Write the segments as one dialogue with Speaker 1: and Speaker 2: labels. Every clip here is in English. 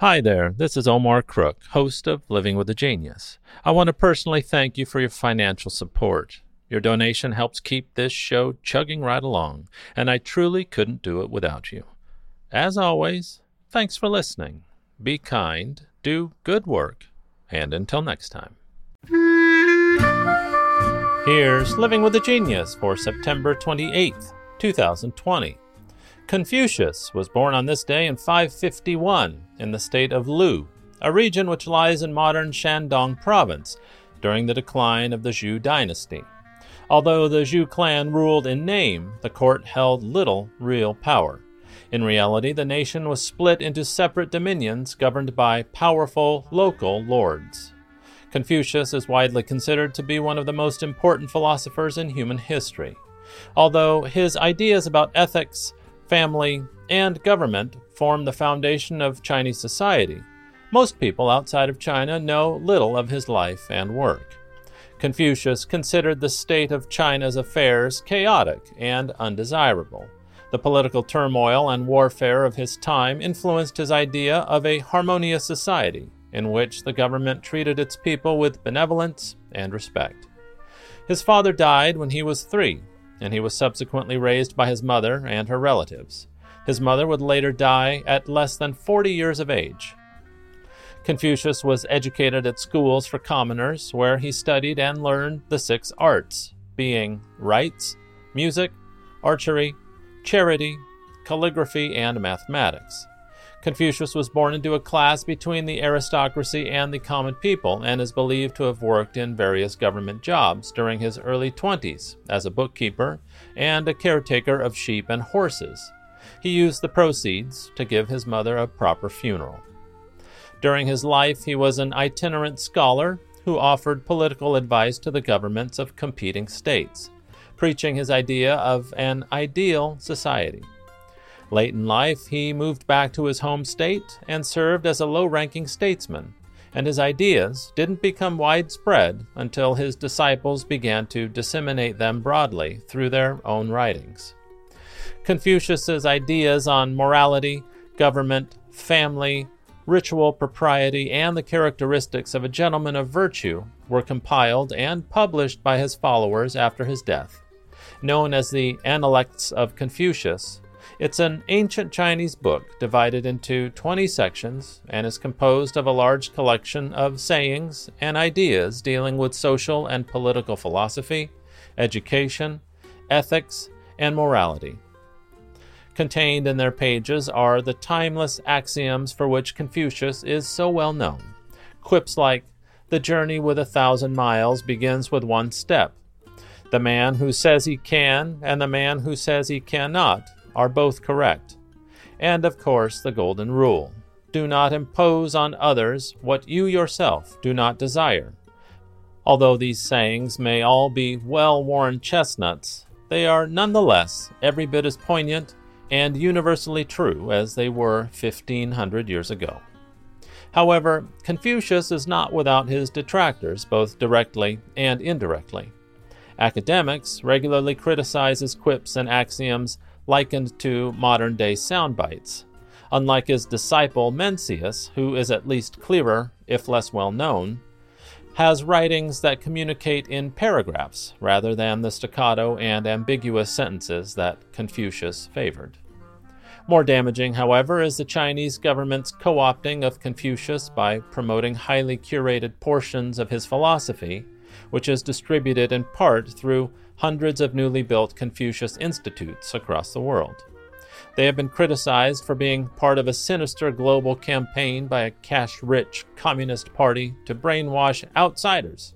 Speaker 1: Hi there, this is Omar Crook, host of Living with a Genius. I want to personally thank you for your financial support. Your donation helps keep this show chugging right along, and I truly couldn't do it without you. As always, thanks for listening. Be kind, do good work, and until next time. Here's Living with a Genius for September 28th, 2020. Confucius was born on this day in 551 in the state of Lu, a region which lies in modern Shandong province during the decline of the Zhou dynasty. Although the Zhou clan ruled in name, the court held little real power. In reality, the nation was split into separate dominions governed by powerful local lords. Confucius is widely considered to be one of the most important philosophers in human history. Although his ideas about ethics, family, and government form the foundation of Chinese society, most people outside of China know little of his life and work. Confucius considered the state of China's affairs chaotic and undesirable. The political turmoil and warfare of his time influenced his idea of a harmonious society in which the government treated its people with benevolence and respect. His father died when he was three, and he was subsequently raised by his mother and her relatives. His mother would later die at less than 40 years of age. Confucius was educated at schools for commoners, where he studied and learned the six arts, being rites, music, archery, chariotry, calligraphy, and mathematics. Confucius was born into a class between the aristocracy and the common people and is believed to have worked in various government jobs during his early 20s as a bookkeeper and a caretaker of sheep and horses. He used the proceeds to give his mother a proper funeral. During his life, he was an itinerant scholar who offered political advice to the governments of competing states preaching his idea of an ideal society. Late in life, he moved back to his home state and served as a low ranking statesman, and his ideas didn't become widespread until his disciples began to disseminate them broadly through their own writings. Confucius's ideas on morality, government, family, ritual propriety, and the characteristics of a gentleman of virtue were compiled and published by his followers after his death known as the Analects of Confucius. It's an ancient Chinese book divided into 20 sections and is composed of a large collection of sayings and ideas dealing with social and political philosophy, education, ethics, and morality. Contained in their pages are the timeless axioms for which Confucius is so well known. Quips like, The journey with a thousand miles begins with one step, the man who says he can and the man who says he cannot are both correct. And of course, the golden rule do not impose on others what you yourself do not desire. Although these sayings may all be well worn chestnuts, they are nonetheless every bit as poignant and universally true as they were 1500 years ago. However, Confucius is not without his detractors, both directly and indirectly. Academics regularly criticize his quips and axioms likened to modern day sound bites. Unlike his disciple Mencius, who is at least clearer, if less well known, has writings that communicate in paragraphs rather than the staccato and ambiguous sentences that Confucius favored. More damaging, however, is the Chinese government's co opting of Confucius by promoting highly curated portions of his philosophy which is distributed in part through hundreds of newly built Confucius institutes across the world. They have been criticized for being part of a sinister global campaign by a cash rich Communist Party to brainwash outsiders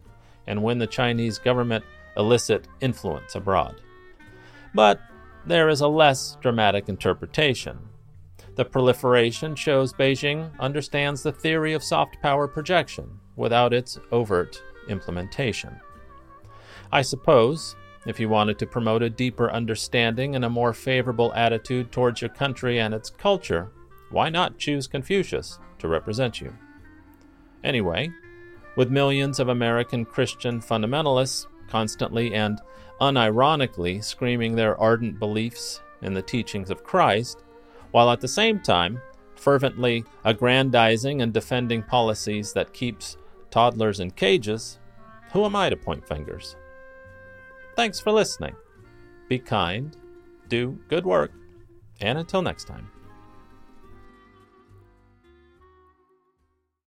Speaker 1: and win the Chinese government illicit influence abroad. But there is a less dramatic interpretation. The proliferation shows Beijing understands the theory of soft power projection without its overt implementation. I suppose, if you wanted to promote a deeper understanding and a more favorable attitude towards your country and its culture, why not choose Confucius to represent you? Anyway, with millions of American Christian fundamentalists constantly and unironically screaming their ardent beliefs in the teachings of Christ, while at the same time fervently aggrandizing and defending policies that keeps toddlers in cages, who am I to point fingers? Thanks for listening. Be kind, do good work, and until next time.